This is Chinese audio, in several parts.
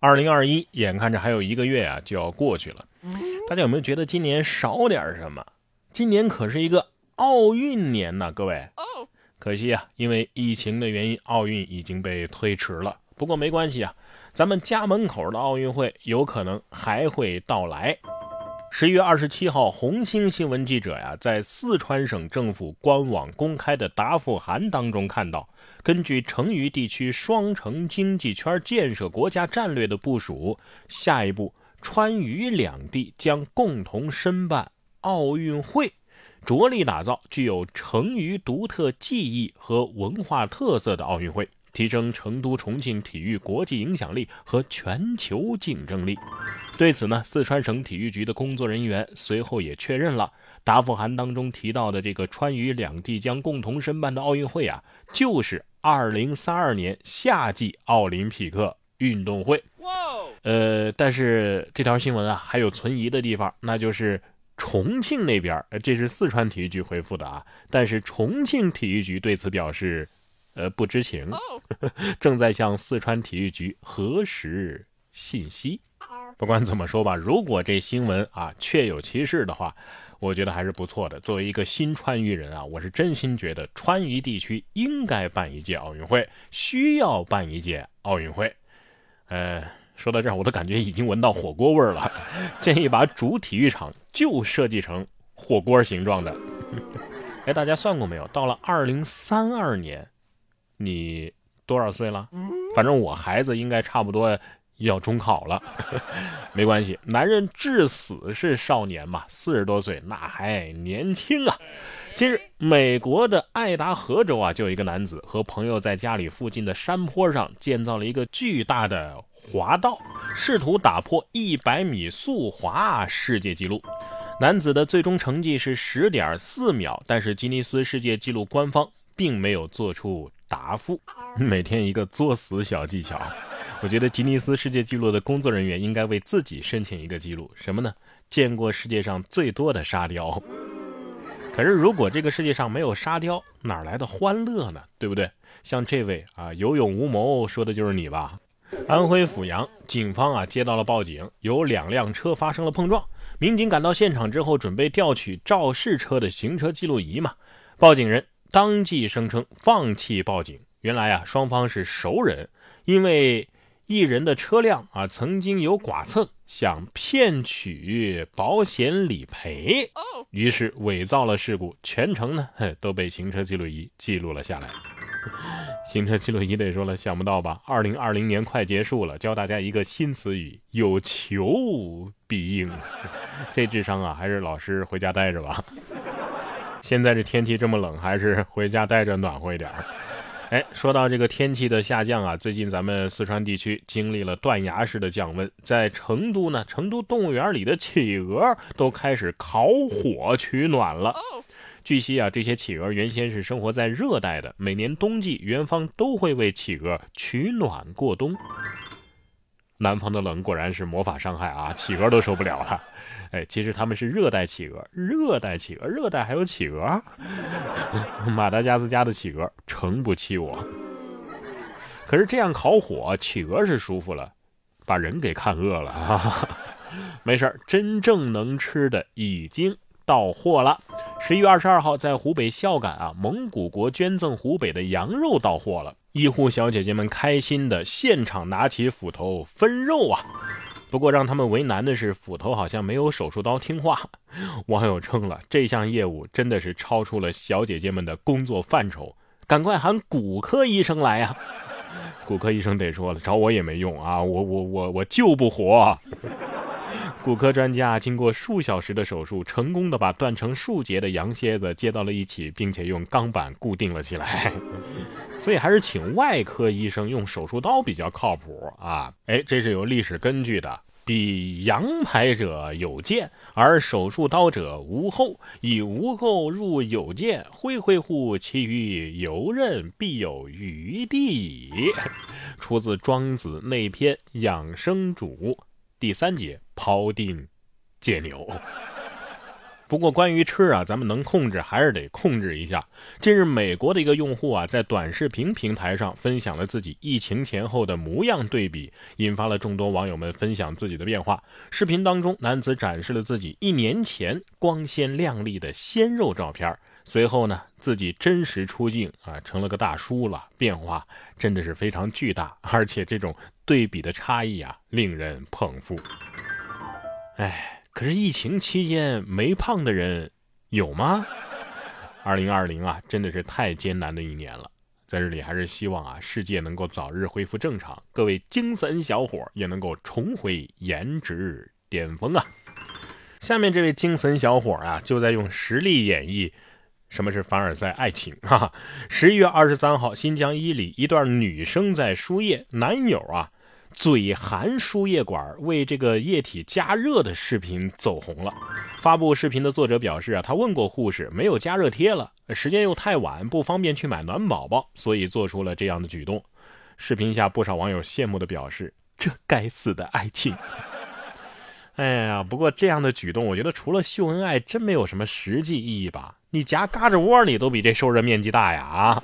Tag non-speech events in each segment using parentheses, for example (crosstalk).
二零二一眼看着还有一个月啊就要过去了，大家有没有觉得今年少点什么？今年可是一个奥运年呐，各位。可惜啊，因为疫情的原因，奥运已经被推迟了。不过没关系啊，咱们家门口的奥运会有可能还会到来。十一月二十七号，红星新闻记者呀，在四川省政府官网公开的答复函当中看到，根据成渝地区双城经济圈建设国家战略的部署，下一步川渝两地将共同申办奥运会，着力打造具有成渝独特技艺和文化特色的奥运会。提升成都、重庆体育国际影响力和全球竞争力。对此呢，四川省体育局的工作人员随后也确认了答复函当中提到的这个川渝两地将共同申办的奥运会啊，就是2032年夏季奥林匹克运动会。呃，但是这条新闻啊还有存疑的地方，那就是重庆那边，这是四川体育局回复的啊，但是重庆体育局对此表示。呃，不知情，(laughs) 正在向四川体育局核实信息。不管怎么说吧，如果这新闻啊确有其事的话，我觉得还是不错的。作为一个新川渝人啊，我是真心觉得川渝地区应该办一届奥运会，需要办一届奥运会。呃，说到这儿，我都感觉已经闻到火锅味儿了。(laughs) 建议把主体育场就设计成火锅形状的。(laughs) 哎，大家算过没有？到了二零三二年。你多少岁了？反正我孩子应该差不多要中考了，(laughs) 没关系，男人至死是少年嘛，四十多岁那还年轻啊。近日，美国的爱达荷州啊，就有一个男子和朋友在家里附近的山坡上建造了一个巨大的滑道，试图打破一百米速滑世界纪录。男子的最终成绩是十点四秒，但是吉尼斯世界纪录官方并没有做出。答复 (laughs) 每天一个作死小技巧，我觉得吉尼斯世界纪录的工作人员应该为自己申请一个记录，什么呢？见过世界上最多的沙雕。可是如果这个世界上没有沙雕，哪来的欢乐呢？对不对？像这位啊，有勇无谋，说的就是你吧？安徽阜阳警方啊接到了报警，有两辆车发生了碰撞，民警赶到现场之后，准备调取肇事车的行车记录仪嘛。报警人。当即声称放弃报警。原来啊，双方是熟人，因为一人的车辆啊曾经有剐蹭，想骗取保险理赔，于是伪造了事故，全程呢都被行车记录仪记录了下来。行车记录仪得说了，想不到吧？二零二零年快结束了，教大家一个新词语：有求必应。(laughs) 这智商啊，还是老师回家待着吧。现在这天气这么冷，还是回家待着暖和一点儿。哎，说到这个天气的下降啊，最近咱们四川地区经历了断崖式的降温，在成都呢，成都动物园里的企鹅都开始烤火取暖了。据悉啊，这些企鹅原先是生活在热带的，每年冬季园方都会为企鹅取暖过冬。南方的冷果然是魔法伤害啊，企鹅都受不了了。哎，其实他们是热带企鹅，热带企鹅，热带还有企鹅。(laughs) 马达加斯加的企鹅诚不欺我。可是这样烤火，企鹅是舒服了，把人给看饿了啊。(laughs) 没事真正能吃的已经到货了。十一月二十二号，在湖北孝感啊，蒙古国捐赠湖北的羊肉到货了，医护小姐姐们开心的现场拿起斧头分肉啊。不过让他们为难的是，斧头好像没有手术刀听话。网友称了，这项业务真的是超出了小姐姐们的工作范畴，赶快喊骨科医生来呀！(laughs) 骨科医生得说了，找我也没用啊，我我我我救不活。骨科专家经过数小时的手术，成功的把断成数节的羊蝎子接到了一起，并且用钢板固定了起来。(laughs) 所以还是请外科医生用手术刀比较靠谱啊！哎，这是有历史根据的。比羊排者有剑，而手术刀者无后。以无后入有剑，挥挥乎其余游刃，必有余地。出自《庄子·内篇·养生主》第三节。庖丁解牛，不过关于吃啊，咱们能控制还是得控制一下。近日，美国的一个用户啊，在短视频平台上分享了自己疫情前后的模样对比，引发了众多网友们分享自己的变化。视频当中，男子展示了自己一年前光鲜亮丽的鲜肉照片，随后呢，自己真实出镜啊，成了个大叔了，变化真的是非常巨大，而且这种对比的差异啊，令人捧腹。哎。可是疫情期间没胖的人有吗？二零二零啊，真的是太艰难的一年了。在这里还是希望啊，世界能够早日恢复正常，各位精神小伙也能够重回颜值巅峰啊。下面这位精神小伙啊，就在用实力演绎什么是凡尔赛爱情。哈哈，十一月二十三号，新疆伊犁一段女生在输液，男友啊。嘴含输液管为这个液体加热的视频走红了。发布视频的作者表示啊，他问过护士，没有加热贴了，时间又太晚，不方便去买暖宝宝，所以做出了这样的举动。视频下不少网友羡慕的表示：“这该死的爱情！” (laughs) 哎呀，不过这样的举动，我觉得除了秀恩爱，真没有什么实际意义吧？你夹嘎吱窝里都比这受热面积大呀！啊，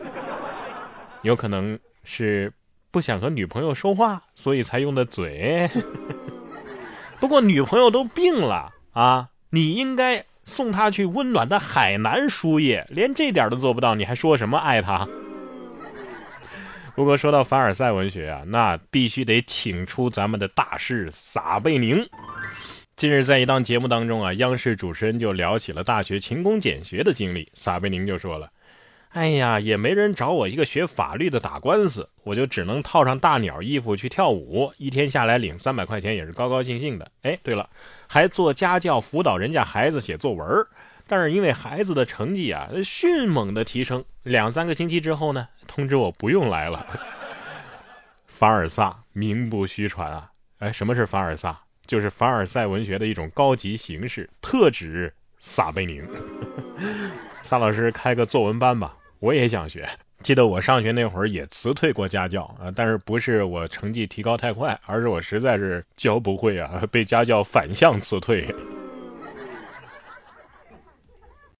有可能是。不想和女朋友说话，所以才用的嘴。(laughs) 不过女朋友都病了啊，你应该送她去温暖的海南输液，连这点都做不到，你还说什么爱她？不过说到凡尔赛文学啊，那必须得请出咱们的大师撒贝宁。近日在一档节目当中啊，央视主持人就聊起了大学勤工俭学的经历，撒贝宁就说了。哎呀，也没人找我一个学法律的打官司，我就只能套上大鸟衣服去跳舞，一天下来领三百块钱也是高高兴兴的。哎，对了，还做家教辅导人家孩子写作文，但是因为孩子的成绩啊迅猛的提升，两三个星期之后呢，通知我不用来了。(laughs) 凡尔萨名不虚传啊！哎，什么是凡尔萨？就是凡尔赛文学的一种高级形式，特指撒贝宁。(laughs) 撒老师开个作文班吧。我也想学，记得我上学那会儿也辞退过家教啊，但是不是我成绩提高太快，而是我实在是教不会啊，被家教反向辞退。